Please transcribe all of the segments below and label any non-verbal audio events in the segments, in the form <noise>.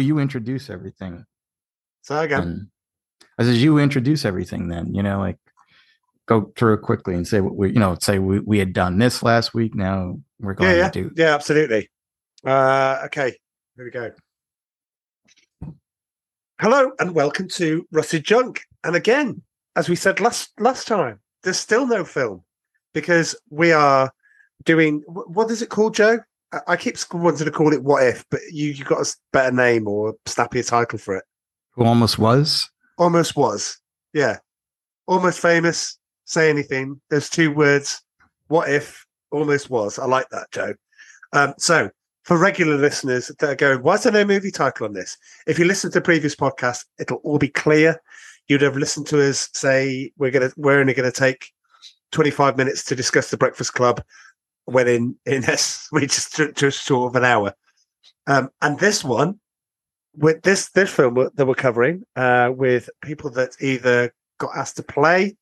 Well, you introduce everything. So again, And I says you introduce everything. Then you know, like go through it quickly and say what we, you know, say we, we had done this last week. Now we're going yeah, yeah, to do. yeah, absolutely. Uh, okay, here we go. Hello and welcome to Rusted Junk. And again, as we said last last time, there's still no film because we are doing what is it called, Joe? I, keep wanting to call it "What If," but you you got a better name or snappier title for it. Who almost was? Almost was, yeah, almost famous. Say anything. There's two words. What if? Almost was. I like that, Joe. Um, so for regular listeners that are going, why is there no movie title on this? If you listen to previous podcasts, it'll all be clear. You'd have listened to us say we're gonna we're only gonna take 25 minutes to discuss the Breakfast Club, when in in this <laughs> we just just short of an hour. Um, and this one, with this this film that we're covering, uh, with people that either got asked to play,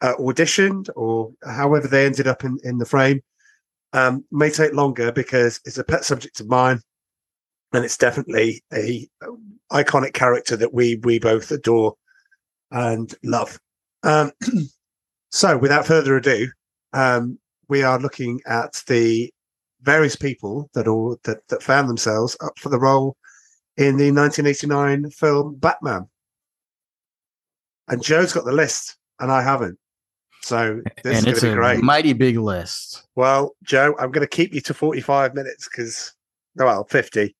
uh, auditioned, or however they ended up in in the frame, um, may take longer because it's a pet subject of mine, and it's definitely a iconic character that we we both adore and love. Um, <clears throat> so, without further ado, um, we are looking at the various people that all that, that found themselves up for the role in the 1989 film Batman. And Joe's got the list, and I haven't. So this and is it's going to a be great. mighty big list. Well, Joe, I'm going to keep you to 45 minutes because, well, 50.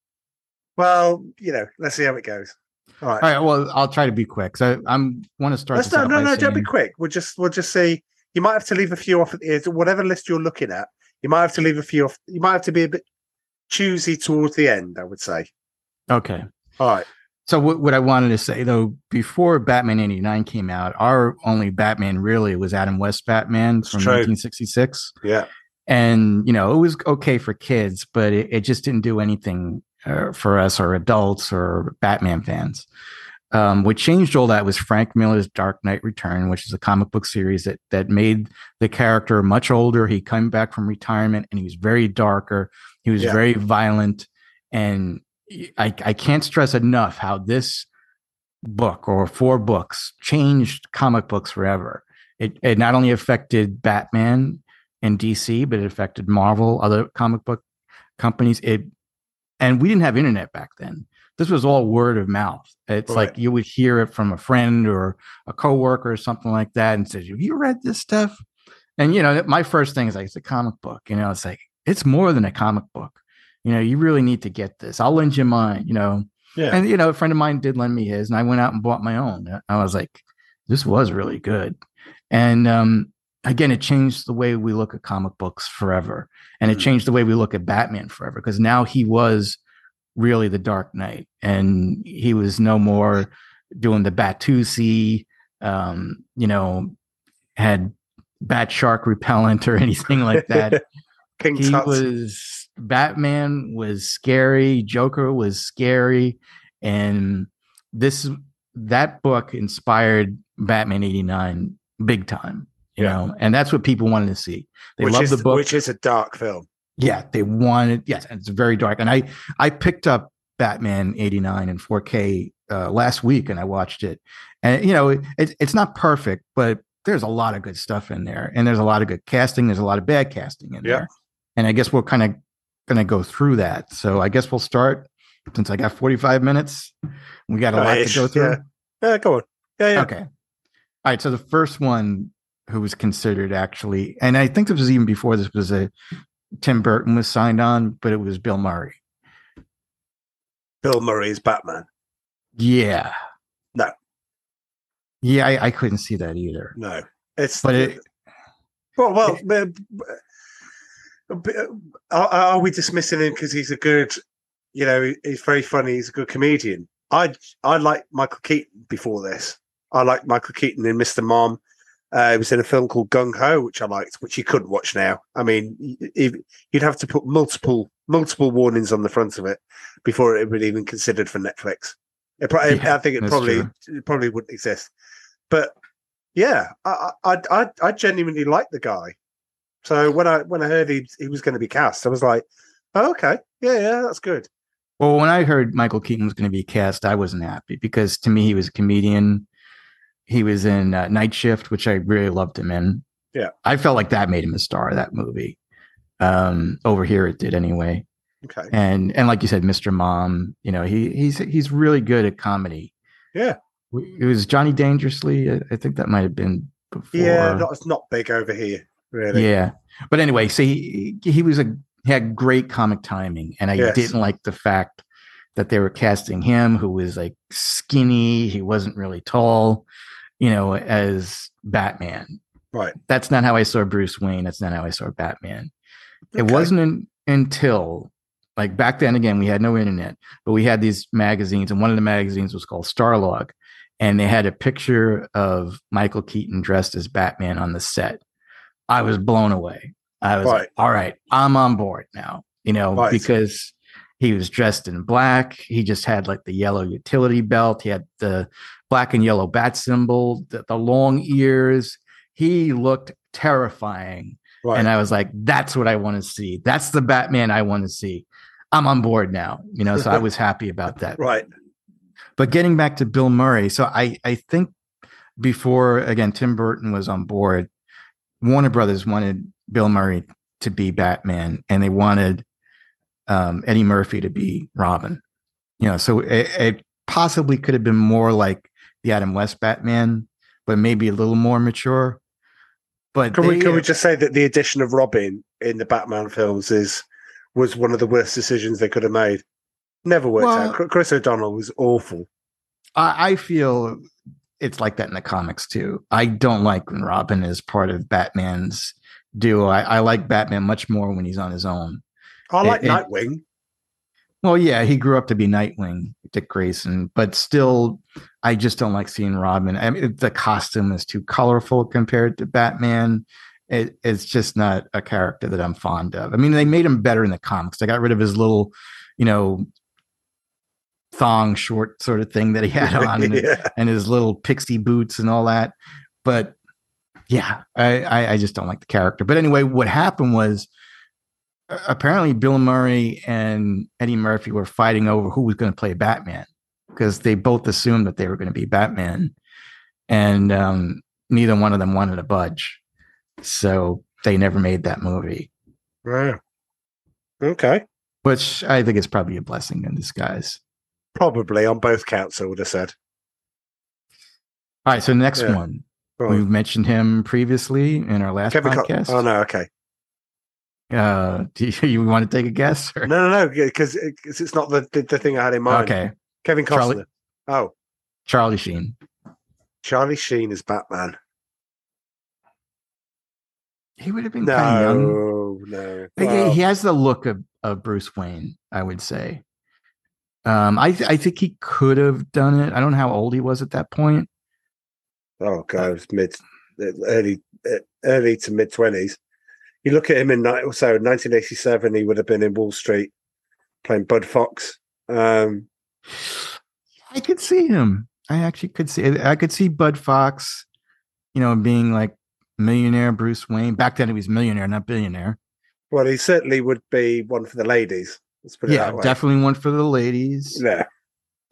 Well, you know, let's see how it goes. All right. All right. Well, I'll try to be quick. So I'm want to start. Let's no, no, no. Don't be quick. We'll just, we'll just see. You might have to leave a few off end. Whatever list you're looking at, you might have to leave a few off. You might have to be a bit choosy towards the end. I would say. Okay. All right. So what, what I wanted to say though, before Batman '89 came out, our only Batman really was Adam West Batman from true. 1966, Yeah. and you know it was okay for kids, but it, it just didn't do anything uh, for us or adults or Batman fans. Um, what changed all that was Frank Miller's Dark Knight Return, which is a comic book series that that made the character much older. He came back from retirement and he was very darker. He was Yeah. very violent, and I, I can't stress enough how this book or four books changed comic books forever. It, it not only affected Batman and DC, but it affected Marvel, other comic book companies. It and we didn't have internet back then. This was all word of mouth. It's Right. like you would hear it from a friend or a coworker or something like that, and says, "Have you read this stuff?" And you know, my first thing is like, "It's a comic book." You know, it's like it's more than a comic book. You know, you really need to get this. I'll lend you mine. You know, Yeah. and you know, a friend of mine did lend me his, and I went out and bought my own. I was like, this was really good. And um, again, it changed the way we look at comic books forever, and it Mm. changed the way we look at Batman forever because now he was really the Dark Knight, and he was no more doing the Batusi, um, you know, had bat shark repellent or <laughs> anything like that <laughs> King he was Batman was scary, Joker was scary, and this that book inspired Batman '89 big time. You Yeah. know, and that's what people wanted to see. They is the book. which is a dark film. Yeah, they wanted. Yes, and it's very dark. And I I picked up Batman '89 in 4K uh, last week, and I watched it. And you know, it, it's not perfect, but there's a lot of good stuff in there, and there's a lot of good casting. There's a lot of bad casting in Yeah. there, and I guess we're kind of going to go through that. So I guess we'll start since I got 45 minutes. We got a lot to go through. Yeah. Yeah, go on. Yeah, yeah. Okay. All right. So the first one who was considered actually, and I think this was even before this was a Tim Burton was signed on, but it was Bill Murray. Bill Murray's Batman. Yeah. No. Yeah, I, I couldn't see that either. No, it's But it, well, well. uh, uh, Are, are we dismissing him because he's a good, you know, he's very funny. He's a good comedian. I I like Michael Keaton before this. I like Michael Keaton in Mr. Mom. Uh, he was in a film called Gung Ho, which I liked, which you couldn't watch now. I mean, you'd have to put multiple multiple warnings on the front of it before it would even considered for Netflix. It probably, Yeah, I think it probably it probably wouldn't exist. But yeah, I I I, I genuinely like the guy. So when I when I heard he he was going to be cast, I was like, oh, okay, yeah, yeah, that's good. Well, when I heard Michael Keaton was going to be cast, I wasn't happy because to me he was a comedian. He was in uh, Night Shift, which I really loved him in. Yeah. I felt like that made him a star. Of that movie. Um, over here, it did anyway. Okay. And and like you said, Mr. Mom, you know, he he's he's really good at comedy. Yeah. It was Johnny Dangerously. I, I think that might have been before. Yeah, not, it's not big over here, really. Yeah. But anyway, so he, he was a he had great comic timing, and I Yes. didn't like the fact that they were casting him, who was like skinny. He wasn't really tall, you know, as Batman. Right. That's not how I saw Bruce Wayne. That's not how I saw Batman. It wasn't in, until like back then again we had no internet, but we had these magazines, and one of the magazines was called Starlog, and they had a picture of Michael Keaton dressed as Batman on the set. I was blown away. I was Right. like, all right, I'm on board now, you know, Right. because he was dressed in black. He just had like the yellow utility belt. He had the black and yellow bat symbol, the, the long ears. He looked terrifying. Right. And I was like, that's what I want to see. That's the Batman I want to see. I'm on board now, you know, so I was <laughs> happy about that. right. But getting back to Bill Murray, so I I think before again Tim Burton was on board, Warner Brothers wanted Bill Murray to be Batman, and they wanted um, Eddie Murphy to be Robin. You know, so it, it possibly could have been more like the Adam West Batman, but maybe a little more mature. But Can we they- can we just say that the addition of Robin in the Batman films is was one of the worst decisions they could have made. Never worked Well- out. Chris O'Donnell was awful. I, I feel it's like that in the comics too. I don't like when Robin is part of Batman's duo. I, I like Batman much more when he's on his own. I like it- Nightwing. Well, yeah, he grew up to be Nightwing, Dick Grayson, but still, I just don't like seeing Robin. I mean, the costume is too colorful compared to Batman. It, it's just not a character that I'm fond of. I mean, they made him better in the comics. They got rid of his little, you know, thong short sort of thing that he had on. and- <laughs> yeah. and his little pixie boots and all that. But yeah, I, I, I just don't like the character. But anyway, what happened was apparently Bill Murray and Eddie Murphy were fighting over who was going to play Batman because they both assumed that they were going to be Batman, and um, neither one of them wanted to budge. So they never made that movie, Wow. Okay. which I think is probably a blessing in disguise. Probably on both counts, I would have said. All right, so next Yeah. one. We've mentioned him previously in our last Kevin podcast. oh no, okay. Uh, <laughs> do you, you want to take a guess? Or? No, no, no, because it's not the, the the thing I had in mind. Okay, Kevin Costner. Charlie- Oh, Charlie Sheen. Charlie Sheen is Batman. He would have been kind of young. No, no. Like, Well, he has the look of, of Bruce Wayne, I would say. Um, I th- I think he could have done it. I don't know how old he was at that point. oh god, it was mid, early, early to mid twenties. You look at him in so 1987, he would have been in Wall Street playing Bud Fox. Um, I could see him. I actually could see. I could see Bud Fox, you know, being like millionaire Bruce Wayne. Back then, he was millionaire, not billionaire. well, he certainly would be one for the ladies. Let's put it Yeah, that way. definitely one for the ladies. Yeah,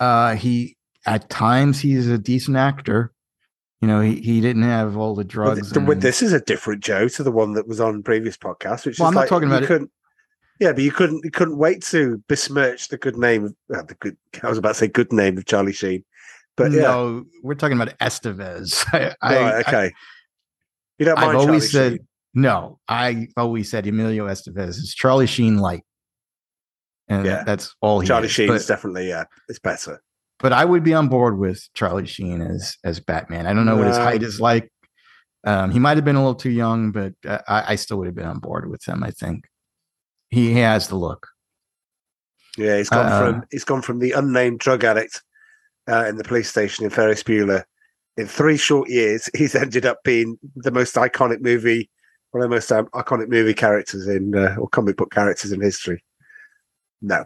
Uh, he at times he's a decent actor. You know, he, he didn't have all the Well, drugs. th- and- this is a different Joe to the one that was on previous podcast. Which Well, is I'm not like, talking you about it- Yeah, but you couldn't you couldn't wait to besmirch the good name of well, the good. I was about to say good name of Charlie Sheen, but yeah, no, we're talking about Estevez. <laughs> I, I- right, okay. you don't I've always Charlie said Sheen. no. I always said Emilio Estevez is Charlie Sheen light, and Yeah. that's all he Charlie is. Sheen But, is definitely yeah, it's better. But I would be on board with Charlie Sheen as as Batman. I don't know what his height is like. Um, he might have been a little too young, but I, I still would have been on board with him. I think he has the look. Yeah, he's gone Uh, from he's gone from the unnamed drug addict uh, in the police station in Ferris Bueller. In three short years, <laughs> he's ended up being the most iconic movie, one of the most um, iconic movie characters in uh, or comic book characters in history. No,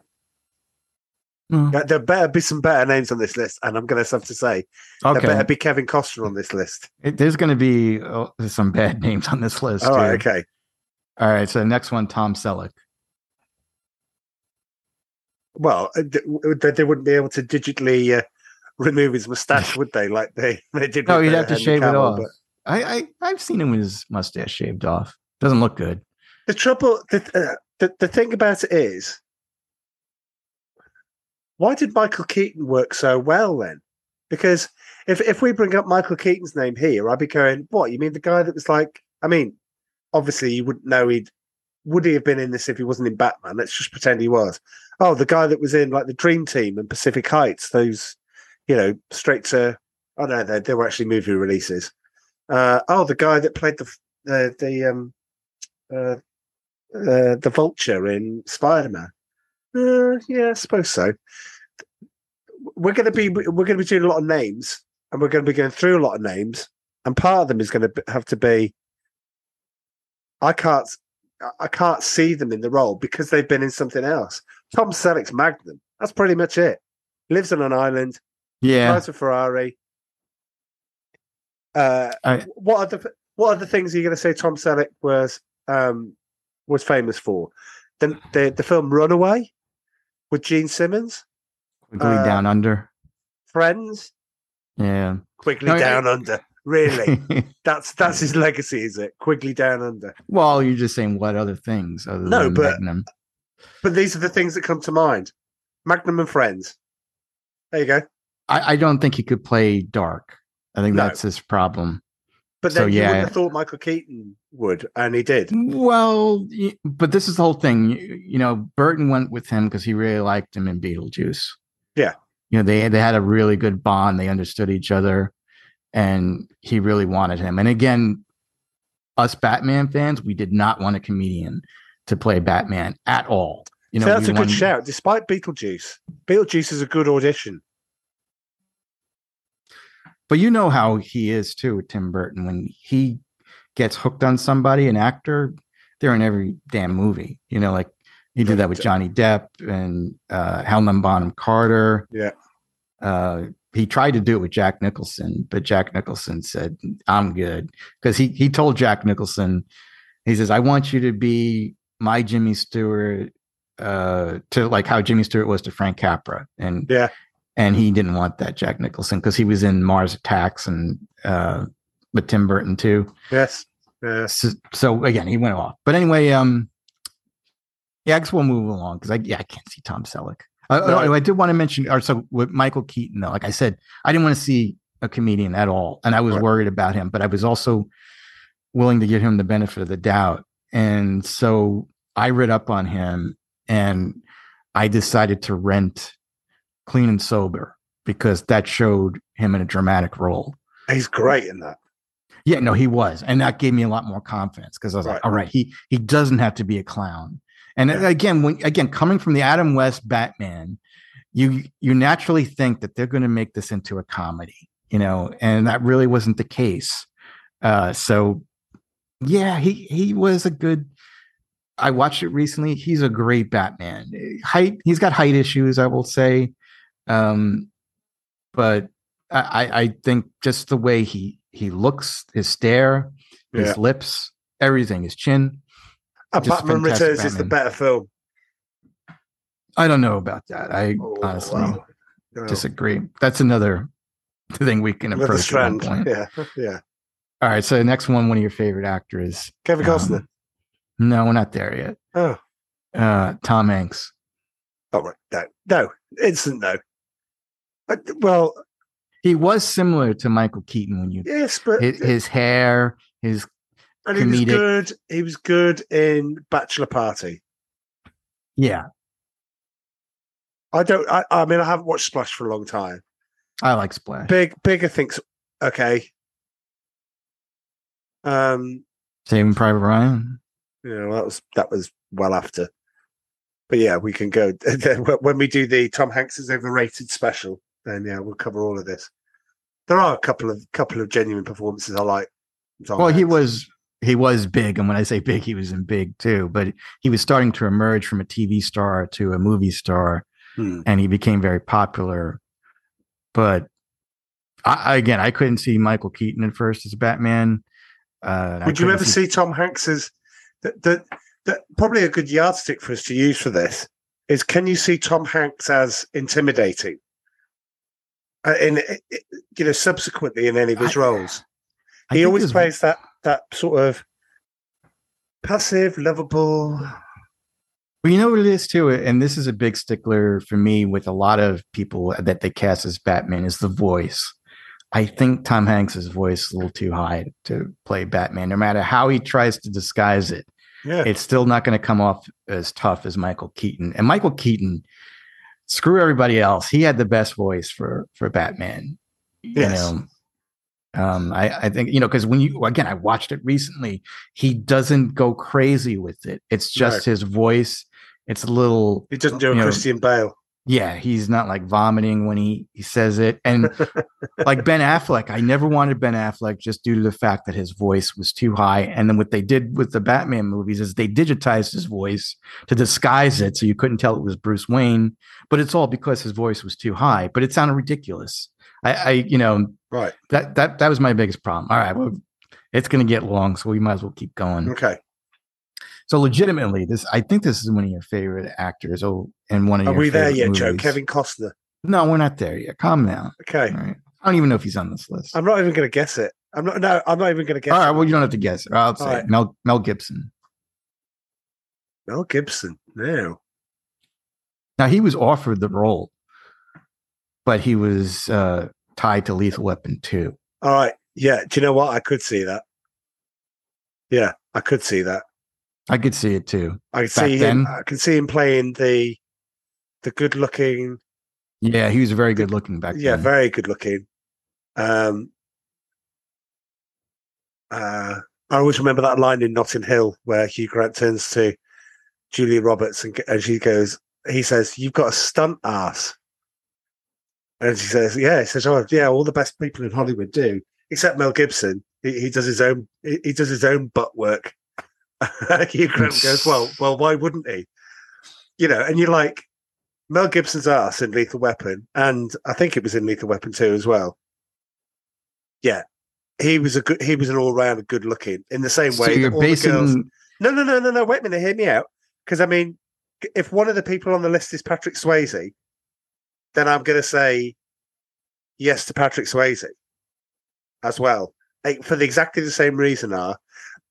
Hmm. There- better be some better names on this list, and I'm going to have to say there better be Kevin Costner on this list. It- there's going to be uh, some bad <laughs> names on this list. All right, too. okay. All right. So next one, Tom Selleck. well, uh, th- they they wouldn't be able to digitally uh, remove his mustache, would they? Like they <laughs> they did. No, you'd have to Henry shave it off. but- I, I I've seen him with his mustache shaved off. Doesn't look good. The trouble, the, uh, the the thing about it is, why did Michael Keaton work so well then? Because if if we bring up Michael Keaton's name here, I'd be going, "What? You mean the guy that was like?" I mean, obviously you wouldn't know he'd would he have been in this if he wasn't in Batman? Let's just pretend he was. Oh, the guy that was in like the Dream Team and Pacific Heights, those, you know, straight to. Oh no, they, they were actually movie releases. Uh, oh, the guy that played the the the um uh, uh, the Vulture in Spider Man. Uh, yeah, I suppose so. We're going to be we're going to be doing a lot of names, and we're going to be going through a lot of names, and part of them is going to have to be. I can't, I can't see them in the role because they've been in something else. Tom Selleck's Magnum. That's pretty much it. Lives on an island. Yeah, Drives a Ferrari. Uh, I- what other what other things are going to say Tom Selleck was um, was famous for? The, the the film Runaway with Gene Simmons, Quigley uh, down under. Friends, Yeah, Quigley No, I- Down Under. Really, <laughs> that's that's his legacy, is it? Quigley Down Under. well, you're just saying what other things other No, than but- Magnum. But these are the things that come to mind: Magnum and Friends. There you go. I, I don't think he could play dark. I think No. that's his problem. But So, then you yeah. wouldn't have thought Michael Keaton would, and he did. Well, but this is the whole thing. You, you know, Burton went with him because he really liked him in Beetlejuice. Yeah. You know, they they had a really good bond. They understood each other, and he really wanted him. And again, us Batman fans, we did not want a comedian to play Batman at all. You know, so that's a good shout. Despite Beetlejuice, Beetlejuice is a good audition. But you know how he is too, Tim Burton. When he gets hooked on somebody, an actor, they're in every damn movie. You know, like he did that with Johnny Depp and uh, Helena Bonham Carter. Yeah. Uh, he tried to do it with Jack Nicholson, but Jack Nicholson said, "I'm good," because he he told Jack Nicholson, he says, "I want you to be my Jimmy Stewart." Uh, to like how Jimmy Stewart was to Frank Capra, and Yeah. and he didn't want that Jack Nicholson because he was in Mars Attacks and uh with Tim Burton too. Yes. Yes. So, so again, he went off. But anyway, um, yeah, I guess we'll move along because I yeah I can't see Tom Selleck. Uh, No. I, I did want to mention, or so with Michael Keaton though. Like I said, I didn't want to see a comedian at all, and I was Right. worried about him, but I was also willing to give him the benefit of the doubt, and so I read up on him, and I decided to rent Clean and Sober because that showed him in a dramatic role. He's great in that. Yeah, no, he was, and that gave me a lot more confidence because I was Right. like, all right, he he doesn't have to be a clown. And Yeah. again, when again coming from the Adam West Batman, you you naturally think that they're going to make this into a comedy, you know, and that really wasn't the case. Uh, so yeah, he he was a good. I watched it recently. He's a great Batman. Height, he's got height issues, I will say, um, but I, I I think just the way he he looks, his stare, his Yeah. lips, everything, his chin. Just Batman Returns is the better film. I don't know about that. I Oh, honestly wow. Disagree. That's another thing we can approach strand. Yeah. <laughs> Yeah. All right. So the next one, one of your favorite actors. Kevin Um, Costner. No, we're not there yet. oh. Uh, Tom Hanks. Oh, right. No. No. Instant no. Uh, well, He was similar to Michael Keaton when you yes, but his, his hair, his and he was good. He was good in Bachelor Party. yeah. I don't. I, I mean, I haven't watched Splash for a long time. I like Splash. Big, bigger thinks okay. Um, Saving Private Ryan. Yeah, know that was that was well after. But yeah, we can go <laughs> when we do the Tom Hanks is overrated special. Then yeah, we'll cover all of this. There are a couple of couple of genuine performances I like. Tom well, he was he was big, and when I say big, he was in big too. But he was starting to emerge from a TV star to a movie star, Hmm. and he became very popular. But I, again, I couldn't see Michael Keaton at first as Batman. Uh, Would you ever see Tom Hanks as that? That that probably a good yardstick for us to use for this is can you see Tom Hanks as intimidating? Uh, in uh, you know, subsequently in any of his I- roles, I he always plays that that sort of passive, lovable. Well, you know what it is too, and this is a big stickler for me with a lot of people that they cast as Batman is the voice. I think Tom Hanks's voice is a little too high to play Batman. No matter how he tries to disguise it, Yeah, it's still not going to come off as tough as Michael Keaton. And Michael Keaton, screw everybody else, he had the best voice for for Batman. You Yes. know, um, I I think you know because when you again I watched it recently, he doesn't go crazy with it. It's just his voice. It's a little he doesn't do a you know, Christian Bale. Yeah, he's not like vomiting when he he says it. And <laughs> like Ben Affleck, I never wanted Ben Affleck just due to the fact that his voice was too high. And then what they did with the Batman movies is they digitized his voice to disguise it so you couldn't tell it was Bruce Wayne. But it's all because his voice was too high. But it sounded ridiculous. I, I you know, Right. that that that was my biggest problem. All right, well, it's gonna get long, so we might as well keep going. Okay. So legitimately, this I think this is one of your favorite actors. Oh, and one of Are your we there yet, Joe? movies. Kevin Costner. No, we're not there yet. Calm down. Okay. All right. I don't even know if he's on this list. I'm not even going to guess it. I'm not. No, I'm not even going to guess. All right. it. Well, you don't have to guess it. I'll say All it. Mel Mel Gibson. Mel Gibson. No. Now he was offered the role, but he was uh, tied to Lethal Weapon two. All right. Yeah. Do you know what? I could see that. Yeah, I could see that. I could see it too. I could see him. then? I can see him playing the the good looking. Yeah, he was very good looking back then. Yeah, then. very good looking. Um. Uh, I always remember that line in Notting Hill where Hugh Grant turns to Julia Roberts and, and she goes, he says, "You've got a stunt ass," and she says, "Yeah." He says, "Oh, yeah, all the best people in Hollywood do, except Mel Gibson. He, he does his own. He, he does his own butt work." Hugh Grant goes, "Well, well, why wouldn't he?" You know, and you're like, Mel Gibson's ass in Lethal Weapon, and I think it was in Lethal Weapon 2 as well. Yeah. He was a good he was an all round good looking in the same So way. that you're basing girls- no, no, no, no, no. Wait a minute, hear me out. Because I mean, if one of the people on the list is Patrick Swayze, then I'm gonna say yes to Patrick Swayze as well. For the exactly the same reason are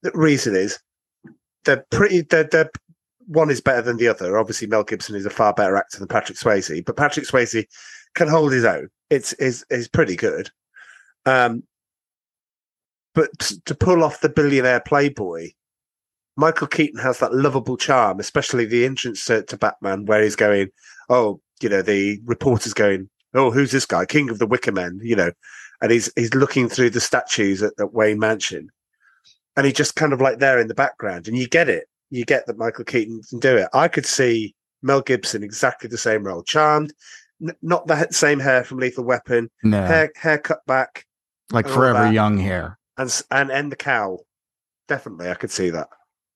the reason is they're pretty they're, they're one is better than the other. Obviously, Mel Gibson is a far better actor than Patrick Swayze, but Patrick Swayze can hold his own. It's is is pretty good. Um, but to pull off the billionaire playboy, Michael Keaton has that lovable charm, especially the entrance to, to Batman, where he's going, "Oh, you know, the reporter's going, oh, who's this guy, King of the Wicker Men?" You know, and he's he's looking through the statues at, at Wayne Mansion, and he just kind of like there in the background, and you get it you get that Michael Keaton can do it. I could see Mel Gibson exactly the same role, charmed, n- not the same hair from Lethal Weapon, no, hair hair cut back, like forever young hair. and and and the cowl. Definitely, I could see that.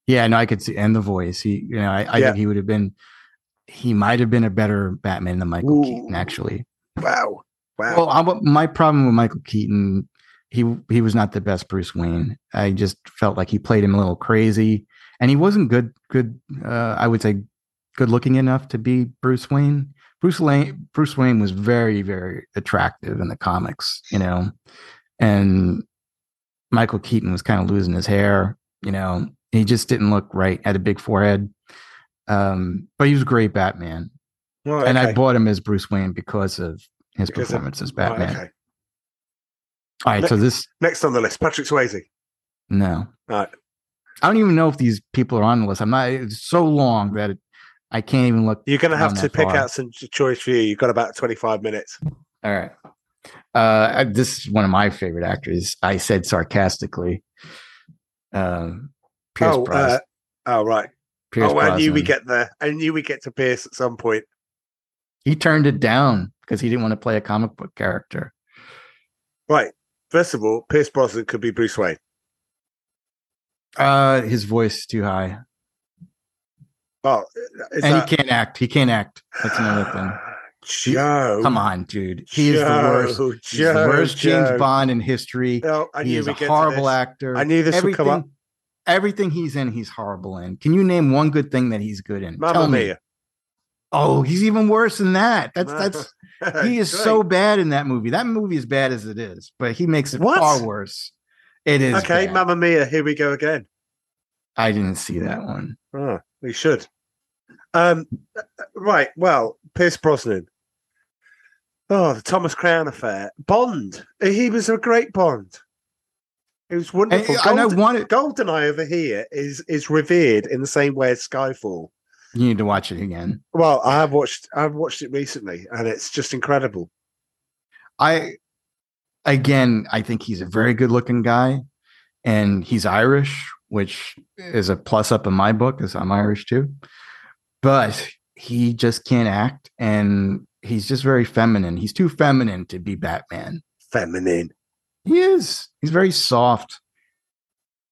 Yeah, no, I could see, and the voice. He, you know, I, I Yeah. think he would have been. He might have been a better Batman than Michael Ooh. Keaton, actually. Wow, wow. Well, I, my problem with Michael Keaton, he he was not the best Bruce Wayne. I just felt like he played him a little crazy, and he wasn't good. Good, uh, I would say, good looking enough to be Bruce Wayne. Bruce Lane, Bruce Wayne was very, very attractive in the comics, you know, and Michael Keaton was kind of losing his hair. You know, he just didn't look right. Had a big forehead, um, but he was a great Batman, Right, and I bought him as Bruce Wayne because of his Because of- performance as Right, Batman. okay. All right, so this Next on the list, Patrick Swayze. no, Right. I don't even know if these people are on the list. I'm not. It's so long that it, I can't even look. You're going to have to pick far. out some ch- choice for you. You've got about 25 minutes. All right, uh, this is one of my favorite actors. I said sarcastically. Um, Pierce oh, Brosnan. uh, oh, right. Pierce oh, I knew we Brosnan. get there. I knew we get to Pierce at some point. He turned it down because he didn't want to play a comic book character. Right. First of all, Pierce Brosnan could be Bruce Wayne. Uh, his voice is too high, Oh, and that... he can't act. He can't act. That's another thing. Joe. Come on, dude. He is the Joe, worst. He's the Joe, worst James Bond in history. No, he is a horrible actor. I knew this would everything, come up. everything he's in, he's horrible in. Can you name one good thing that he's good in? Mamma Tell me. Mia. Oh, he's even worse than that. That's that's <laughs> he is so bad in that movie. That movie is bad as it is, but he makes it What? far worse. It is okay. bad. Mamma Mia, here we go again. I didn't see that one. Oh, we should. Um, right. Well, Pierce Brosnan. Oh, the Thomas Crown affair. Bond. He was a great Bond. It was wonderful. And, and I Golden- wanted Goldeneye over here is is revered in the same way as Skyfall. You need to watch it again. Well, I have watched I've watched it recently, and it's just incredible. I again, I think he's a very good looking guy, and he's Irish, which is a plus up in my book, because I'm Irish too. But he just can't act, and he's just very feminine. He's too feminine to be Batman. Feminine. He is. He's very soft.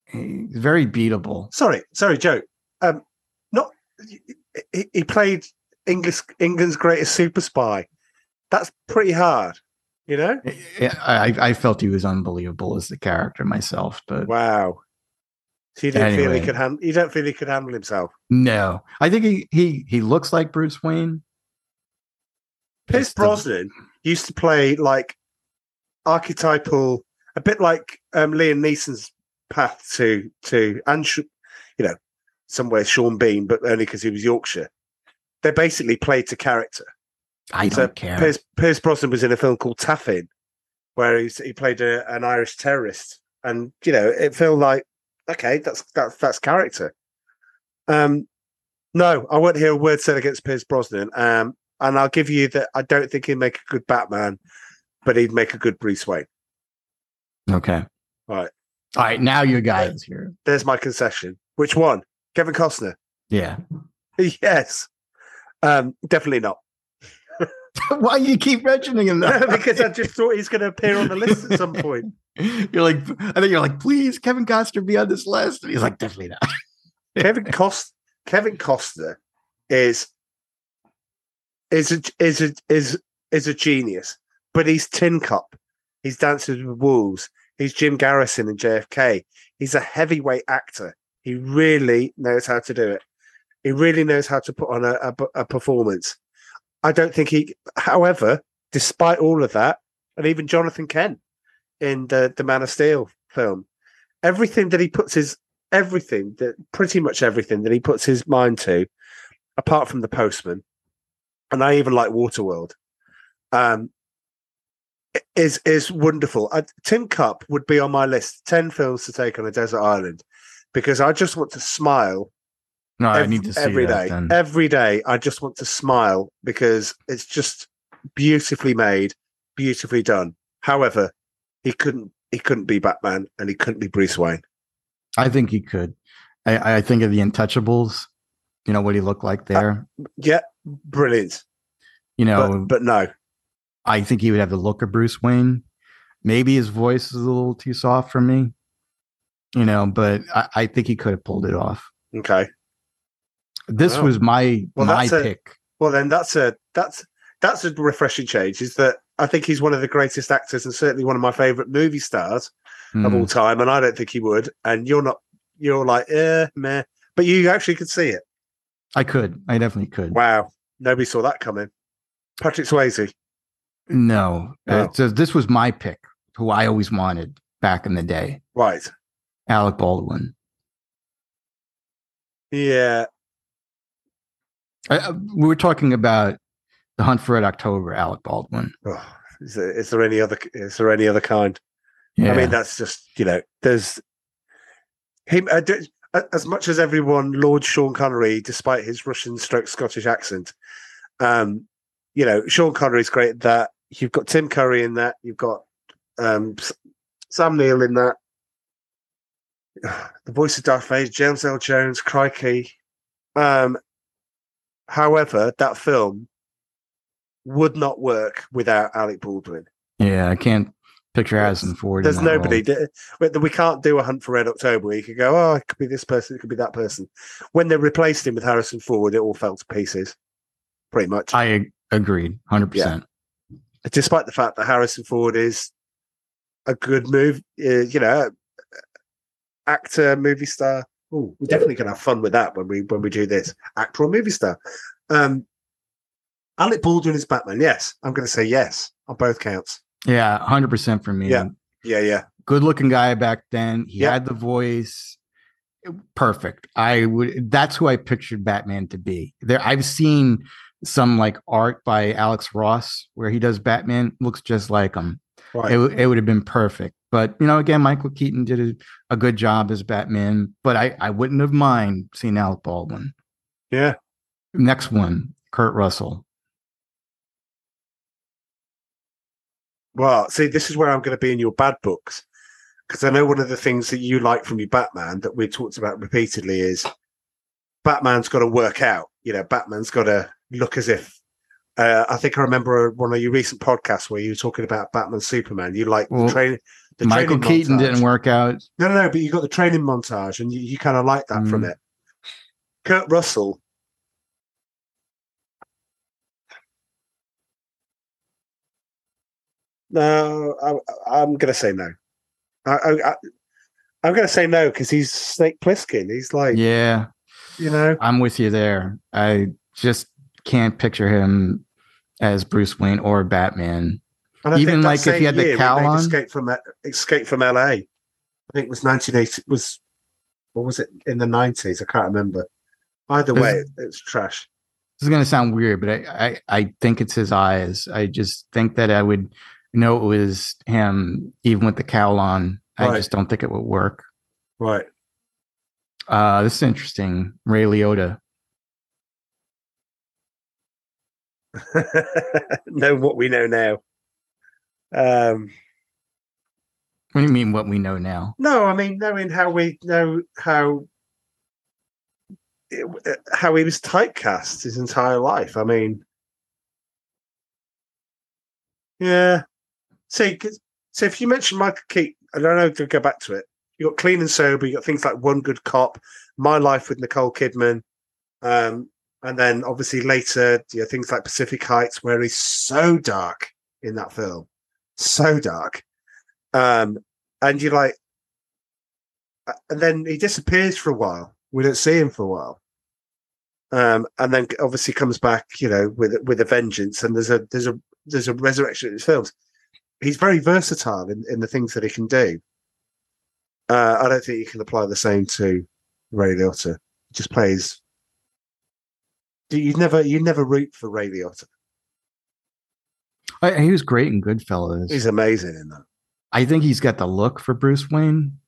He's very beatable. Sorry, sorry, Joe. Um, he, played English England's greatest super spy. That's pretty hard, you know. I, I felt he was unbelievable as the character myself, but Wow. So you don't feel he could handle? You don't feel he could handle himself? no, I think he he he looks like Bruce Wayne. Pierce It's the- Brosnan used to play like archetypal, a bit like um, Liam Neeson's path to to and Sh- you know somewhere Sean Bean, but only because he was Yorkshire. They basically played to character. I So don't care. Pierce, Pierce Brosnan was in a film called Taffin, where he's, he played a, an Irish terrorist, and you know it felt like okay, that's that's that's character. Um, no, I won't hear a word said against Pierce Brosnan. Um, and I'll give you that I don't think he'd make a good Batman, but he'd make a good Bruce Wayne. Okay. Right. All right. Now your guy is here. There's my concession. Which one? Kevin Costner? Yeah. <laughs> yes. Um, definitely not. <laughs> Why do you keep mentioning him? Though? <laughs> because I just thought he's going to appear on the list at some point. you're like, I think you're like, please, Kevin Costner be on this list. And he's like, definitely not. Kevin Cost Kevin Costner is is a is a is is a genius, but he's Tin Cup. He's Dances with Wolves. He's Jim Garrison in JFK. He's a heavyweight actor. He really knows how to do it. He really knows how to put on a, a, a performance. I don't think he. However, despite all of that, and even Jonathan Kent in the the Man of Steel film, everything that he puts his everything that pretty much everything that he puts his mind to, apart from the Postman, and I even like Waterworld, um, is is wonderful. I, Tin Cup would be on my list. Ten films to take on a desert island, because I just want to smile No, I need to see every that day. then. Every day, I just want to smile because it's just beautifully made, beautifully done. However, he couldn't. He couldn't be Batman, and he couldn't be Bruce Wayne. I think he could. I, I think of the Untouchables. You know what he looked like uh, there. Yeah, brilliant. you know, but, but no, I think he would have the look of Bruce Wayne. Maybe his voice is a little too soft for me. You know, but I, I think he could have pulled it off. okay. This was my Well, my that's a- pick. Well, then that's a that's that's a refreshing change. Is that I think he's one of the greatest actors and certainly one of my favorite movie stars of all Mm. time. And I don't think he would. And you're not. You're like, eh, meh. But you actually could see it. I could. I definitely could. Wow, nobody saw that coming. Patrick Swayze. No, Oh. Uh, so this was my pick, who I always wanted back in the day, Right. Alec Baldwin. Yeah. Uh, we were talking about the Hunt for Red October, Alec Baldwin. Oh, is, there, is there any other? Is there any other kind? Yeah. I mean, that's just you know, there's him. Uh, as much as everyone Lord Sean Connery, despite his Russian stroke Scottish accent, um, you know, Sean Connery's great. at That you've got Tim Curry in that. You've got um, Sam Neill in that. <sighs> The voice of Darth Vader, James Earl Jones, crikey. Um, however, that film would not work without Alec Baldwin. yeah, I can't picture Harrison Ford. There's nobody. role. We can't do a hunt for Red October. where You could go, oh, it could be this person, it could be that person. When they replaced him with Harrison Ford, it all fell to pieces, pretty much. I agreed, hundred percent. Despite the fact that Harrison Ford is a good move, uh, you know, actor, movie star. Oh, we're definitely gonna have fun with that when we when we do this actor or movie star. Um, Alec Baldwin is Batman. Yes, I'm going to say yes on both counts. Yeah, hundred percent for me. Yeah. Yeah, yeah. good looking guy back then. He Yeah. had the voice. Perfect. I would that's who I pictured Batman to be. There I've seen some like art by Alex Ross where he does Batman looks just like him. Right. It, it would have been perfect. But you know, again, Michael Keaton did a, a good job as Batman, but I, I wouldn't have mind seeing Alec Baldwin. yeah. Next one, Kurt Russell. Well, see, this is where I'm going to be in your bad books because I know one of the things that you like from your Batman that we talked about repeatedly is Batman's got to work out. You know, Batman's got to look as if. Uh, I think I remember one of your recent podcasts where you were talking about Batman Superman. You like Well, the training. The Michael Keaton montage. didn't work out. No, no, no. But you got the training montage, and you, you kind of like that from Mm. it. Kurt Russell. No, I, I'm going to say no. I, I, I, I'm going to say no because he's Snake Plissken. He's like, Yeah, you know, I'm with you there. I just can't picture him as Bruce Wayne or Batman. And I think Even like if he had the cowl on? Escape from Escape from LA. I think it was 1980. Was or was it in the 90s? I can't remember. Either way, it's trash. This is gonna sound weird, but I, I I think it's his eyes. I just think that I would know it was him even with the cowl on. I just don't think it would work. Right. Uh this is interesting. Ray Liotta. <laughs> know what we know now. Um, What do you mean what we know now? no, I mean knowing how we know how it, how he was typecast his entire life. I mean, yeah. See, 'cause- so if you mention Michael Keaton, I don't know to go back to it. You got Clean and Sober. You got things like One Good Cop, My Life with Nicole Kidman, um, and then obviously later, you know, things like Pacific Heights, where he's so dark in that film, so dark. Um, and you're like, uh, and then he disappears for a while. We don't see him for a while. Um, and then obviously comes back, you know, with with a vengeance. And there's a there's a there's a resurrection in his films. He's very versatile in, in the things that he can do. Uh, I don't think you can apply the same to Ray Liotta. He just plays. You never you never root for Ray Liotta. I, he was great in Goodfellas. He's amazing in that. I think he's got the look for Bruce Wayne,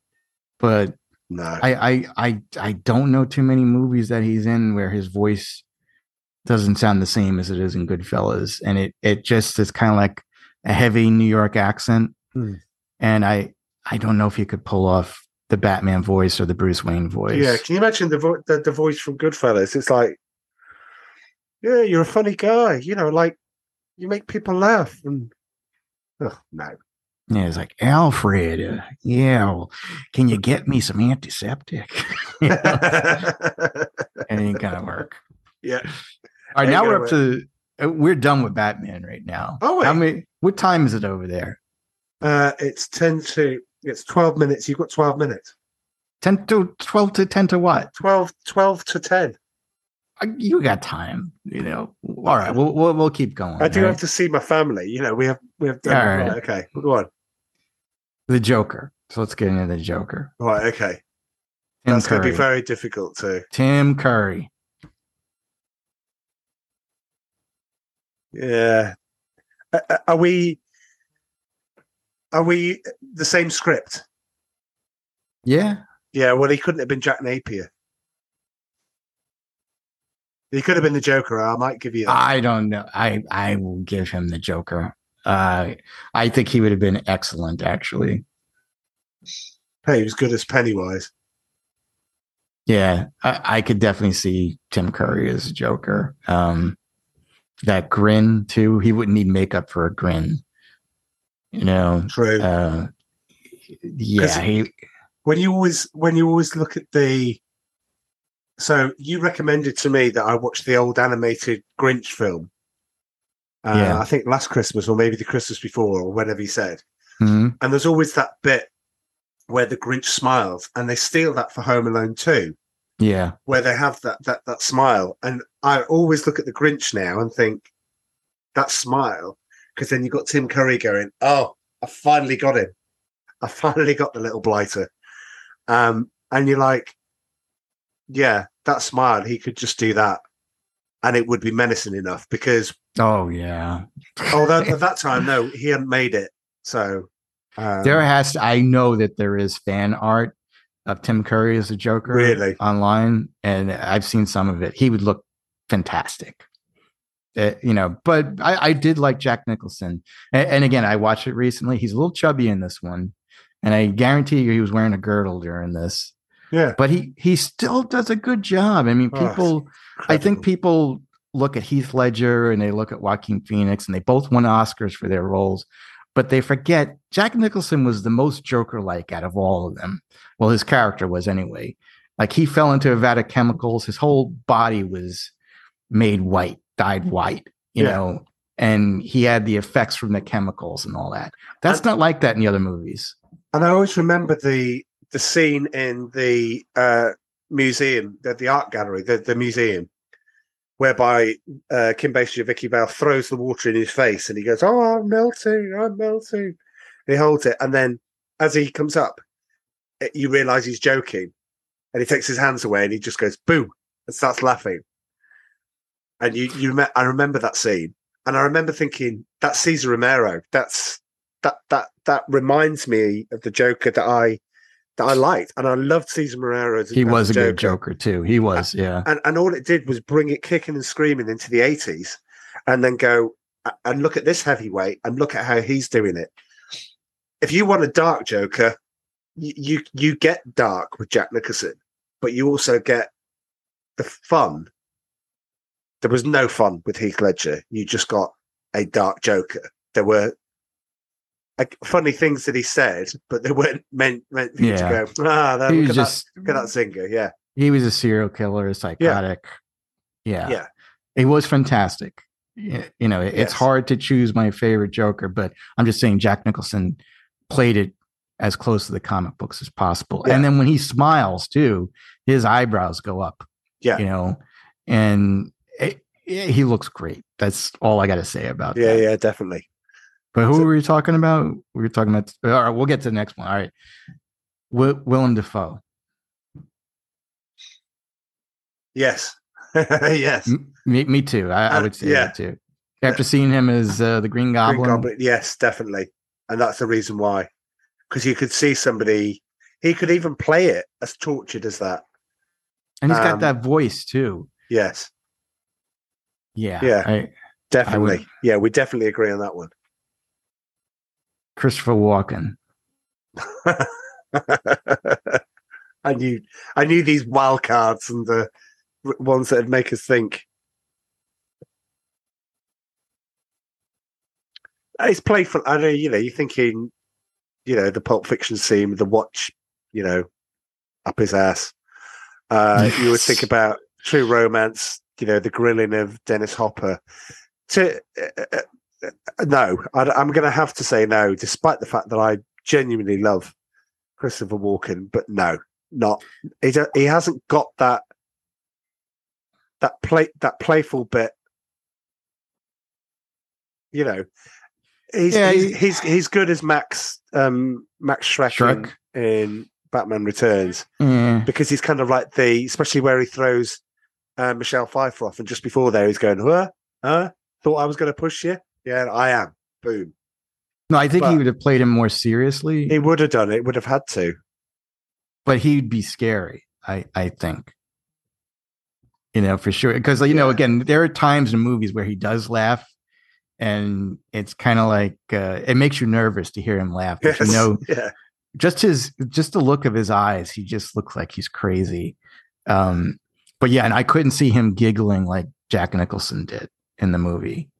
but No, I, I I I don't know too many movies that he's in where his voice doesn't sound the same as it is in Goodfellas, and it it just is kind of like a heavy New York accent, Hmm. and I I don't know if he could pull off the Batman voice or the Bruce Wayne voice. Yeah, can you imagine the, vo- the the voice from Goodfellas? It's like, yeah, you're a funny guy. You know, like you make people laugh. And oh, no, yeah, it's like Alfred. Uh, yeah, well, can you get me some antiseptic? <laughs> It ain't gonna work. yeah. All right, now we're up to uh, we're done with Batman right now. Oh, wait. How many? What time is it over there? Uh, it's ten to it's twelve minutes. You've got twelve minutes. 10 to 12 to 10 to what? 12, 12 to ten. You got time, you know. All right, we'll we'll, we'll keep going. I do all have to see my family. You know, we have we have done. Right, right. okay, go on. the Joker. So let's get into the Joker. Right, okay. Tim That's going to be very difficult too. Tim Curry. Yeah. Are we? Are we the same script? Yeah, Yeah, well, he couldn't have been Jack Napier. He could have been the Joker. I might give you that. I don't know. I I will give him the Joker. Uh, I think he would have been excellent, actually. hey, he was good as Pennywise. Yeah, I, I could definitely see Tim Curry as a Joker. Um, that grin too. He wouldn't need makeup for a grin. You know. True. Uh, yeah, he. when you always when you always look at the, so you recommended to me that I watch the old animated Grinch film. Uh, Yeah. I think last Christmas or maybe the Christmas before or whenever you said. Mhm. And there's always that bit where the Grinch smiles, and they steal that for Home Alone too. Yeah. where they have that that that smile. And I always look at the Grinch now and think, that smile, because then you got Tim Curry going, "Oh, I finally got him. I <laughs> finally got the little blighter." Um, and you're like, "Yeah, that smile. He could just do that, and it would be menacing enough." Because Oh yeah. although at that time, no, he hadn't made it. So um, there has to, I know that there is fan art of Tim Curry as a Joker Really? online, and I've seen some of it. He would look fantastic. Uh, you know, but I, I did like Jack Nicholson, and, and again, I watched it recently. He's a little chubby in this one, and I guarantee you he was wearing a girdle during this. Yeah, But he he still does a good job. I mean, Oh, people. I think people look at Heath Ledger and they look at Joaquin Phoenix and they both won Oscars for their roles, but they forget Jack Nicholson was the most Joker like out of all of them. Well, his character was anyway. Like he fell into a vat of chemicals. His whole body was made white, dyed white, you Yeah. know, and he had the effects from the chemicals and all that. That's And- not like that in the other movies. And I always remember the the scene in the uh, museum, the, the art gallery, the, the museum, whereby uh, Kim Basinger, Vicky Vale throws the water in his face, and he goes, "Oh, I'm melting, I'm melting." And he holds it, and then as he comes up, eh, you realise he's joking, and he takes his hands away, and he just goes, Boom, and starts laughing. And you, you, I remember that scene, and I remember thinking, "That's Cesar Romero. That's that that that reminds me of the Joker that I that I liked, and I loved Cesar Romero. As, He as was a Joker. good Joker too. He was, yeah. and and all it did was bring it kicking and screaming into the eighties, and then go and look at this heavyweight and look at how he's doing it. If you want a dark Joker, you you, you get dark with Jack Nicholson, but you also get the fun. There was no fun with Heath Ledger. You just got a dark Joker. There were like, funny things that he said, but they weren't meant meant for you to go. Ah, that, look, was at just that, look at that singer. Yeah, he was a serial killer, a psychotic. Yeah. yeah. He was fantastic. You know, it- it's Yes. hard to choose my favorite Joker, but I'm just saying Jack Nicholson played it as close to the comic books as possible. Yeah. And then when he smiles too, his eyebrows go up. Yeah. You know, and it, yeah, he looks great. That's all I got to say about it. Yeah, that. yeah, definitely. But who So- were you talking about? We were talking about. All right, we'll get to the next one. All right, Will, Willem Dafoe. Yes, <laughs> yes. Me, me too. I, I Uh, would say yeah. that too. After seeing him as uh, the Green Goblin, Green Goblin. Yes, definitely, and that's the reason why. Because you could see somebody. He could even play it as tortured as that. and he's got um, that voice too. Yes, Yeah, yeah. I, definitely. Yeah, we definitely agree on that one. Christopher Walken. <laughs> I knew, I knew these wild cards and the ones that'd make us think. It's playful. I know, you know, you're thinking, you know, the Pulp Fiction scene the watch, you know, up his ass. Uh, You would think about True Romance, you know, the grilling of Dennis Hopper. To uh, uh, no, I, I'm going to have to say no, despite the fact that I genuinely love Christopher Walken, but no, not he. do- He hasn't got that that play that playful bit. You know, he's Yeah, he's, he's he's good as Max um Max Shreck, in- Shreck. in Batman Returns Yeah. because he's kind of like the especially where he throws uh, Michelle Pfeiffer off, and just before there he's going, "Huh, huh? Thought I was going to push you? Yeah, I am." Boom. No, I think he would have played him more seriously, He would have done it. Would have had to. but he'd be scary. I I think. You know, for sure. Because you know, again, there are times in movies where he does laugh, and it's kind of like uh, it makes you nervous to hear him laugh. Yes. You know, <laughs> yeah. just his just the look of his eyes he just looks like he's crazy um but yeah and i couldn't see him giggling like jack nicholson did in the movie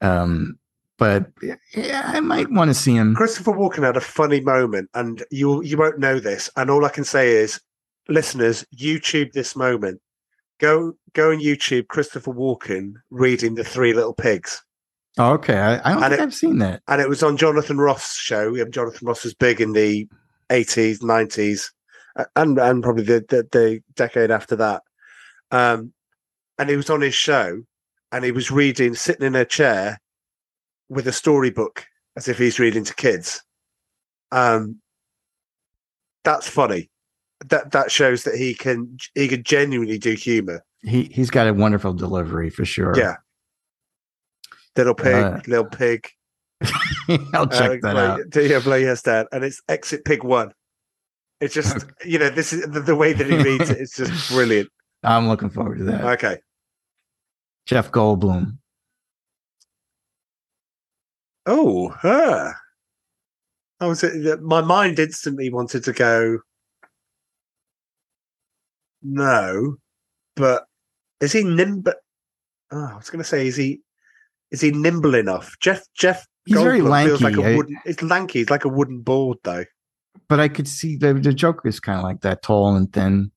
um but yeah i might want to see him Christopher Walken had a funny moment, and you you won't know this. And all I can say is, listeners, YouTube this moment. Go go on YouTube. Christopher Walken reading the Three Little Pigs, oh, okay i, I don't And think it- i've seen that and it was on Jonathan Ross' show. Jonathan Ross was big in the eighties, nineties, and and probably the, the the decade after that. Um, and he was on his show, and he was reading, sitting in a chair with a storybook as if he's reading to kids. Um, that's funny. That that shows that he can he can genuinely do humor. He he's got a wonderful delivery for sure. Yeah. Little pig, Uh, little pig. <laughs> I'll check Uh, that play- out. Yeah, play yes, Dad, and it's Exit Pig One. It's just you know this is the, the way that he reads it. It's just <laughs> brilliant. I'm looking forward to that. Okay, Jeff Goldblum. Oh, her. I was my mind instantly wanted to go. No, but is he nimble? Oh, I was going to say, is he is he nimble enough? Jeff Jeff He's very Goldblum feels like a a I- wooden. It's lanky. He's like a wooden board, though. but I could see the, the Joker is kind of like that, tall and thin.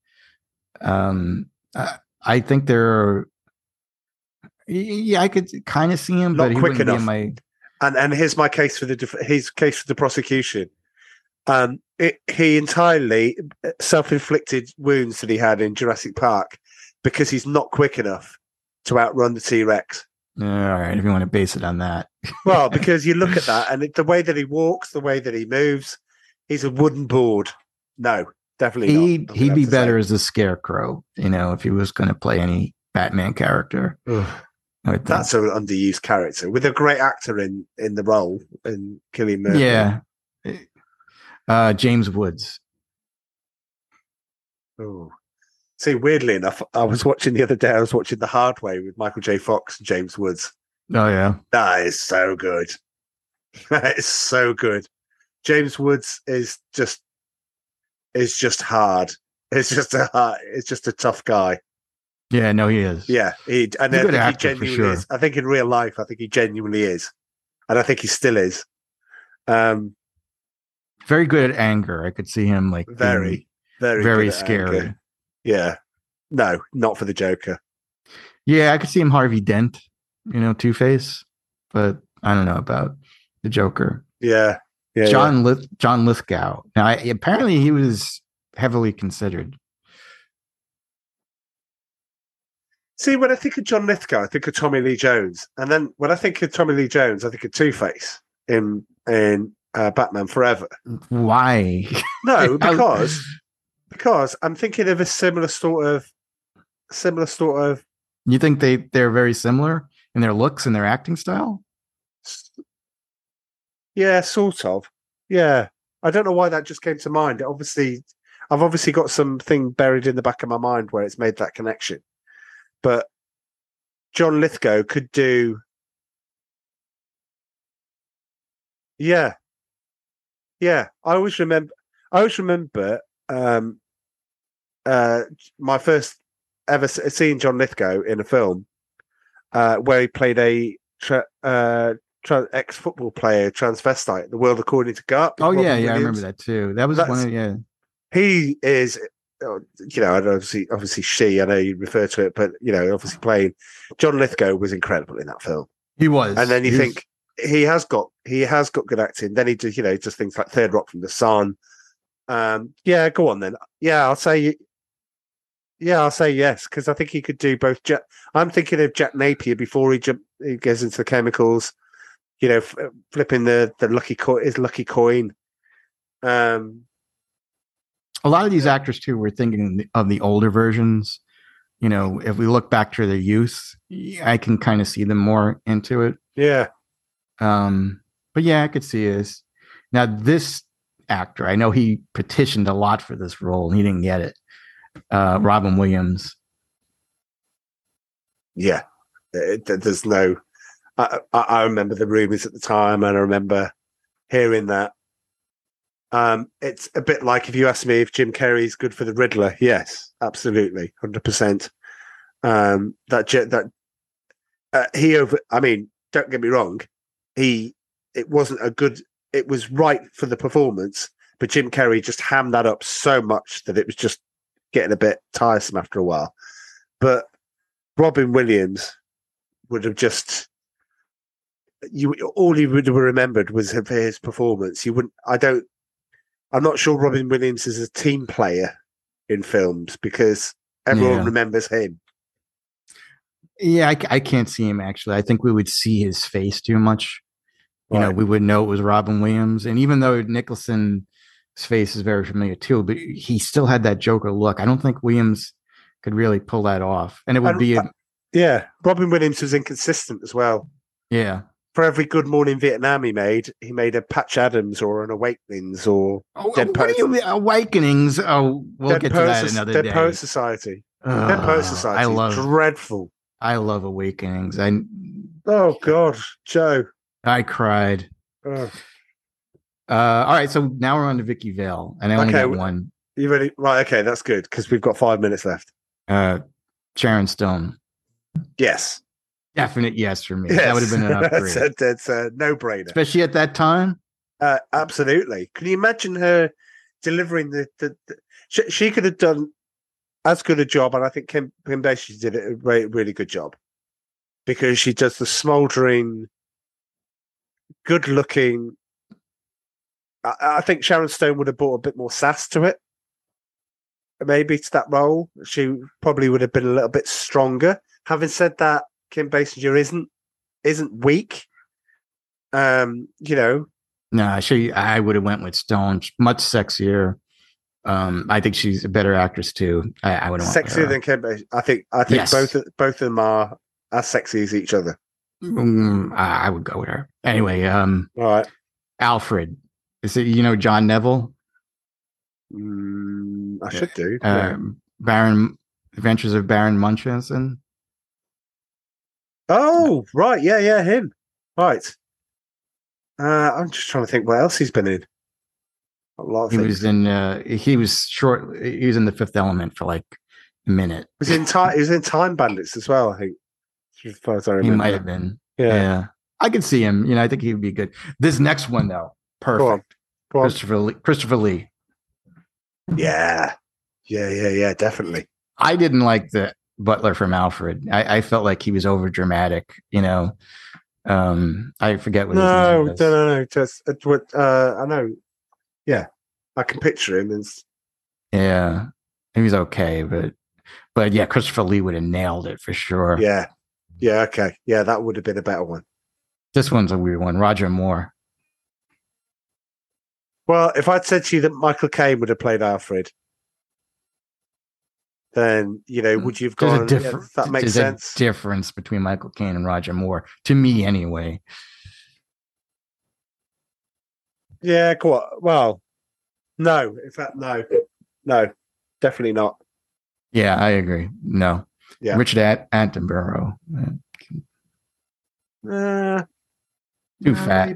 Um, I, I think there are. Yeah, I could kind of see him, Not but he quick enough. my. And and here's my case for the def- his case for the prosecution. Um, it, he entirely uh, self-inflicted wounds that he had in Jurassic Park because he's not quick enough to outrun the T Rex. All right, if you want to base it on that, Well, <laughs> because you look at that and it, the way that he walks, the way that he moves, he's a wooden board. No, definitely he'd he'd be to say. better as a scarecrow. You know, if he was going to play any Batman character. Ugh, I would think. That's an underused character with a great actor in in the role in Cillian Murphy. yeah. Uh, James Woods. Oh. See, weirdly enough, I was watching the other day. I was watching The Hard Way with Michael J. Fox and James Woods. Oh yeah, That is so good. <laughs> That is so good. James Woods is just is just hard. It's just a hard, it's just a tough guy. Yeah. No, he is. Yeah, he and I think he genuinely sure. is. I think in real life, I think he genuinely is, and I think he still is. Um, very good at anger. I could see him like very, very, very scary. anger. Yeah, no, not for the Joker. Yeah, I could see him Harvey Dent, you know, Two Face, but I don't know about the Joker. Yeah, yeah, yeah. John Lith- John Lithgow. Now, I, apparently, he was heavily considered. See, when I think of John Lithgow, I think of Tommy Lee Jones, and then when I think of Tommy Lee Jones, I think of Two Face in in uh, Batman Forever. Why? No, <laughs> because because I'm thinking of a similar sort of similar sort of you think they they're very similar in their looks and their acting style? yeah, sort of yeah. I don't know why that just came to mind. It obviously, I've obviously got something buried in the back of my mind where it's made that connection. But John Lithgow could do, yeah, yeah. I always remember. I always remember um, uh, my first ever s- seeing John Lithgow in a film uh, where he played a tra- uh, tra- ex football player transvestite. The World According to Garp. Oh yeah, yeah, I remember that too. That was That's- one of yeah. He is, you know, and obviously, obviously she. I know you refer to it, but you know, obviously playing John Lithgow was incredible in that film. He was. And then you He was- think he has got he has got good acting. Then he does, you know, just things like Third Rock from the Sun. Um, yeah, go on then. Yeah, I'll say. Yeah, I'll say yes because I think he could do both. Jack, I'm thinking of Jack Napier before he jump, he goes into the chemicals. You know, flipping the the lucky coin, his lucky coin. Um, a lot of these actors too were thinking of the older versions. You know, if we look back to their youth, I can kind of see them more into it. yeah, Um, but yeah, I could see this. Now, this actor, I know he petitioned a lot for this role and he didn't get it. Uh, Robin Williams. yeah. It- there's no. I, I I remember the rumors at the time, and I remember hearing that. Um, it's a bit like if you ask me if Jim Carrey's good for the Riddler. Yes, absolutely, hundred percent. Um, that that uh, he over. I mean, don't get me wrong. He it wasn't a good. It was right for the performance, but Jim Carrey just hammed that up so much that it was just getting a bit tiresome after a while. But Robin Williams would have just you all he would have remembered was his performance. You wouldn't I don't I'm not sure Robin Williams is a team player in films because everyone Yeah. remembers him. Yeah, I, I can't see him actually. I think we would see his face too much. You know, we would know it was Robin Williams, and even though Nicholson's face is very familiar too, but he still had that Joker look. I don't think Williams could really pull that off, and it would be a, Yeah, Robin Williams was inconsistent as well. yeah. For every Good Morning Vietnam he made, he made a Patch Adams or an Awakenings or Oh, Dead Poets- you Awakenings? Oh, we'll Dead, get to Poet that Soc- another Dead day. Poet Society. Dead Ugh, Poet Society. I love, dreadful. I love Awakenings. I, Oh God, Joe. I cried. Oh. Uh, all right, so now we're on to Vicky Vale, and I only Okay, got one. You ready? Right. Okay, that's good because we've got five minutes left. Uh, Sharon Stone, Yes. Definite yes for me. yes. That would have been an <laughs> that's upgrade, a, that's a no-brainer. especially at that time. Uh, absolutely. Can you imagine her delivering the? the, the she, she could have done as good a job, and I think Kim, Kim Basinger did it a really, really good job because she does the smouldering, good-looking. I, I think Sharon Stone would have brought a bit more sass to it, maybe to that role. She probably would have been a little bit stronger. Having said that, Kim Basinger isn't isn't weak. Um, you know, No, she. I would have went with Stone, much sexier. Um, I think she's a better actress too. I, I would have sexier than Kim. Bas- I think. I think Yes. both of- both of them are as sexy as each other. Mm, I I would go with her anyway. Um, All right. Alfred, is it you know John Neville? Mm, I should do. Uh, yeah. Baron Adventures of Baron Munchausen. Oh, right. Yeah, yeah, him. Right. Uh, I'm just trying to think what else he's been in. A lot of He things. was in. Uh, he was short. He was in the Fifth Element for like a minute. He was in time. He was in Time Bandits as well. I think. As far as I He remember. might have been. Yeah. Yeah. I could see him. You know, I think he would be good. This next one though, Go on. perfect. Go on. Christopher Lee. Christopher Lee. Yeah. Yeah. Yeah. Yeah. Definitely. I didn't like the Butler from Alfred. I, I felt like he was over dramatic. You know, um, I forget what. his No, name no, was. no, no. Just uh, what uh, I know. Yeah, I can picture him as Yeah, he was okay, but but yeah, Christopher Lee would have nailed it for sure. yeah, yeah. Okay, yeah, that would have been a better one. This one's a weird one. Roger Moore. Well, if I'd said to you that Michael Caine would have played Alfred, then you know, would you have gone? a yeah, that makes sense. A difference between Michael Caine and Roger Moore, to me anyway. yeah, go. Well, no. In fact, no, no, definitely not. Yeah, I agree. No, Yeah. Richard At- Attenborough. Uh, Too no, fat. he-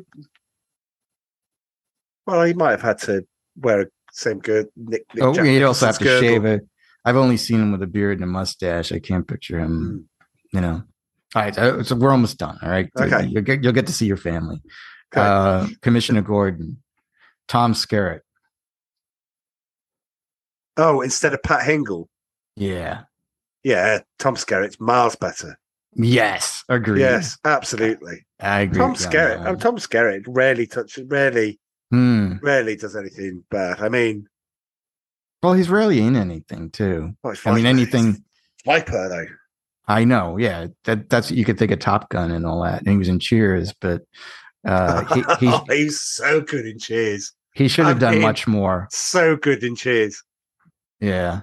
well, he might have had to wear a same good Nick. Nick Oh, Jack he'd also have to Nicholson's shave girdle. I've only seen him with a beard and a mustache. I can't picture him. Mm. You know. All right, so, so we're almost done. All right. Okay. You'll get you'll get to see your family. Okay. Uh, Commissioner Gordon, Tom Skerritt. oh, instead of Pat Hingle, Yeah. yeah, Tom Skerritt's miles better. Yes. agree. Yes, absolutely. I agree. Tom with you on Skerritt. Tom Skerritt rarely touches, rarely, Hmm. rarely does anything bad. I mean, Well, he's rarely in anything too. it's I mean, anything. Viper though. I know. Yeah. That that's you could think of Top Gun and all that. And he was in Cheers, but uh, <laughs> he he, oh, he's so good in Cheers. he should have I done mean- much more. So good in Cheers. Yeah.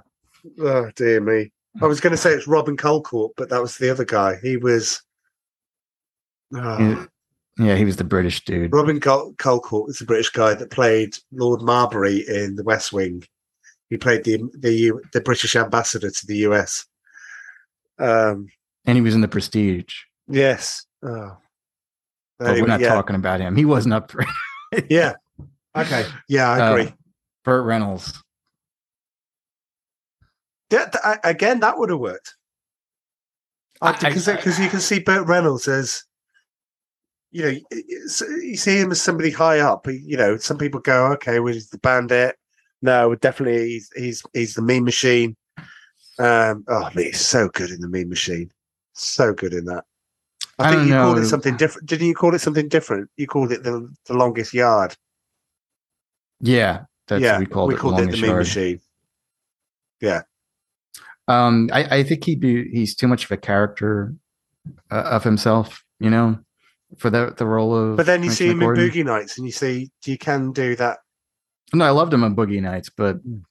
Oh dear me. I was going to say it's Robin Colcord, but that was the other guy. He was. Oh, Yeah. He was the British dude. Robin Col- Colcord is the British guy that played Lord Marbury in The West Wing. He played the the the British ambassador to the US. Um. And he was in the Prestige. Yes. Oh. But we're not yeah. talking about him. He wasn't up for it. <laughs> Yeah. Okay. Yeah, I Uh, agree. Burt Reynolds. Yeah, th- again, that would have worked. Because you can see Burt Reynolds as, you know, you see him as somebody high up. You know, some people go, okay, well, he's the bandit. No, definitely, he's he's he's the Mean Machine. Um, oh, he's so good in the Mean Machine. So good in that. I, I think you called it something different. Didn't you call it something different? You called it the the longest yard. Yeah. That's yeah, what we called we it. called it the Mean yard. Machine. Yeah. Um, I, I think he'd be he's too much of a character uh, of himself, you know, for the the role of. But then you see him in Boogie Nights, and you see you can do that. No, I loved him on Boogie Nights, but Mm.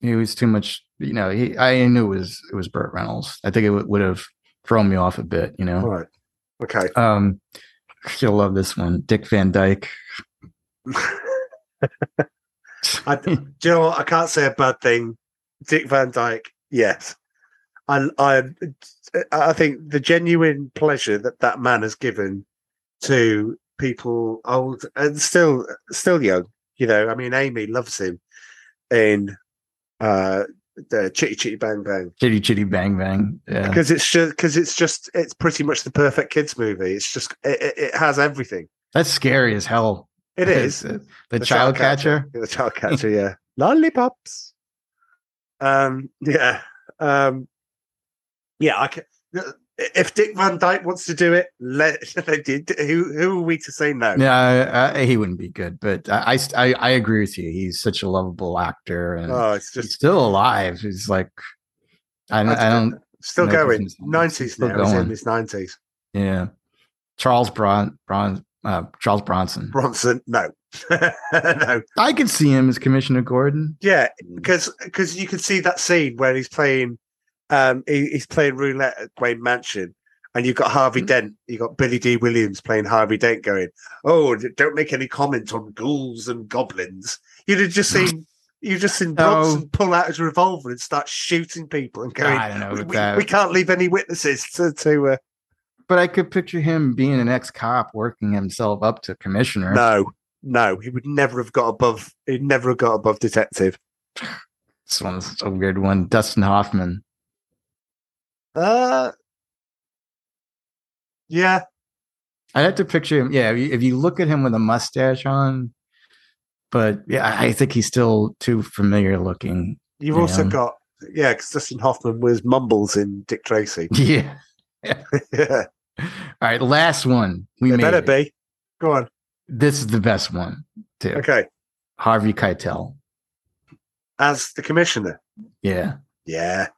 he was too much. You know, he I knew it was it was Burt Reynolds. I think it would would have thrown me off a bit. You know. All right. Okay. Um, you'll love this one, Dick Van Dyke. I, do you know what? I can't say a bad thing. Dick Van Dyke, yes. And I, I think the genuine pleasure that that man has given to people old and still, still young. You know, I mean, Amy loves him in uh, the Chitty Chitty Bang Bang Chitty Chitty Bang Bang. Yeah. because it's just because it's just it's pretty much the perfect kids movie. It's just it, it, has everything. That's scary as hell. It <laughs> is. The, the child catcher. Yeah, the child catcher, yeah. Lollipops. Um, yeah. Um, yeah, I can, if Dick Van Dyke wants to do it, let. <laughs> Who who are we to say no? Yeah, I, he wouldn't be good, but I, I I agree with you. He's such a lovable actor, and Oh, it's he's just still alive. He's like, I, don't- I don't. still going. Nineties still now. He's in going. his nineties. Yeah, Charles Bron, Bron, uh, Charles Bronson. Bronson, no, <laughs> no. I could see him as Commissioner Gordon. Yeah, because because you can see that scene where he's playing, um, he, he's playing roulette at Wayne Mansion, and you've got Harvey Mhm. Dent, you've got Billy Dee Williams playing Harvey Dent, going, "Oh, don't make any comment on ghouls and goblins." You'd have just seen. You've just seen <laughs> Bronson No. pull out his revolver and start shooting people and going, I don't know we, we, that. we can't leave any witnesses to, to uh, But I could picture him being an ex-cop working himself up to commissioner. no, no, he would never have got above, he'd never have got above detective. <sighs> This one's a weird one. Dustin Hoffman. Uh, yeah, I'd have to picture him. Yeah, if you, look at him with a mustache on, but yeah, I think he's still too familiar looking. You've also Yeah. got yeah, because Dustin Hoffman was Mumbles in Dick Tracy. <laughs> Yeah. <laughs> yeah, All right, last one. We it made better it. be. Go on. This is the best one too. Okay, Harvey Keitel. as the commissioner. Yeah, Yeah,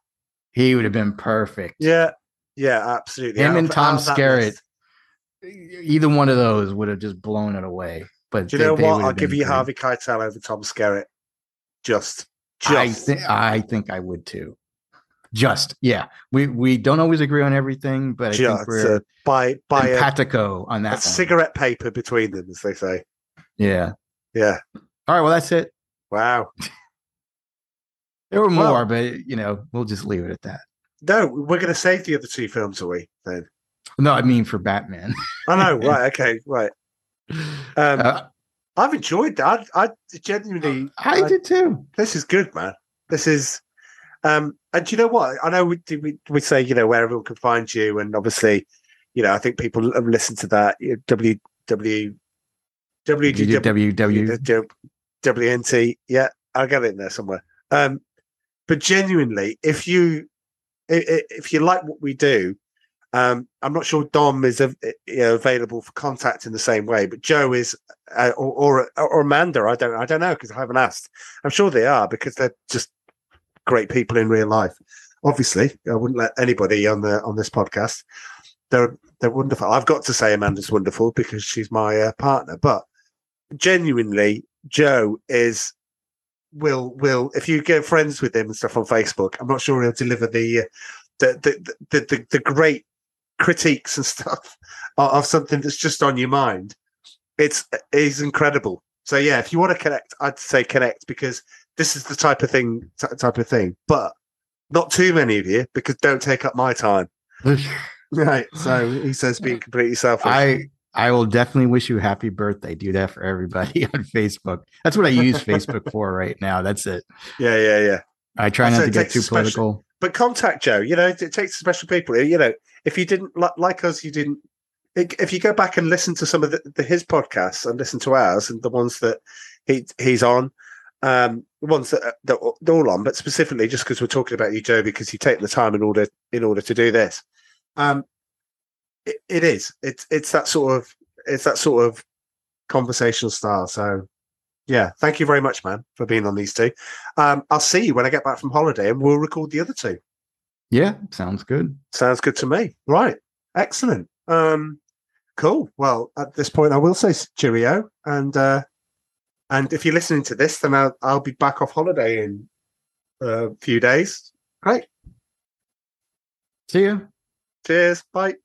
he would have been perfect. yeah, yeah, absolutely. Him Out and of- Tom that Skerritt. Either one of those would have just blown it away. But Do you they- know what? I'll give you great. Harvey Keitel over Tom Skerritt. Just, just. I think I think I would too. Just yeah, we we don't always agree on everything, but I just think we're uh, by by a, empatico on a that. one. cigarette paper between them, as they say. Yeah. Yeah. All right. Well, that's it. Wow. There were Well- more, but you know, we'll just leave it at that. No, we're going to save the other two films, are we? Then. No, I mean for Batman. I know. <laughs> right. Okay. Right. Um, Uh, I've enjoyed that. I, I genuinely. I did too. this is good, man. This is, um, and do you know what? I know we we, we say you know where everyone can find you, and obviously, you know, I think people have listened to that. know, W W W G W WW. WNT. Yeah, I'll get it in there somewhere. Um, but genuinely, if you if you like what we do, um, I'm not sure Dom is you know, available for contact in the same way, but Joe is, uh, or, or or Amanda. I don't I don't know because I haven't asked. I'm sure they are because they're just great people in real life. Obviously, I wouldn't let anybody on the on this podcast. They're they're wonderful. I've got to say Amanda's wonderful because she's my uh, partner, but genuinely, Joe is will will if you get friends with him and stuff on Facebook, I'm not sure he'll deliver the uh, the, the, the the the great critiques and <laughs> stuff of, of something that's just on your mind. It's is incredible. So yeah, if you want to connect, I'd say connect because this is the type of thing t- type of thing. But not too many of you because don't take up my time. <laughs> Right. So he says being completely selfish. I I will definitely wish you a happy birthday. Do that for everybody <laughs> on Facebook. That's what I use Facebook for right now. That's it. yeah, yeah, yeah. I try not to get too special- political. but contact Joe. You know, it takes special people. You know, if you didn't li- like us, you didn't. If you go back and listen to some of the, the his podcasts and listen to ours and the ones that he he's on, um, the ones that, that they're all on, but specifically just because we're talking about you, Joe, because you take the time in order in order to do this. Um, it, it is. It's it's that sort of it's that sort of conversational style. So yeah, thank you very much, man, for being on these two. Um, I'll see you when I get back from holiday, and we'll record the other two. Yeah, sounds good. Sounds good to me. Right, excellent. Um, cool. Well, at this point, I will say cheerio, and uh, and if you're listening to this, then I'll, I'll be back off holiday in a few days. Great. See you. Cheers. Bye.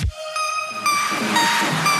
you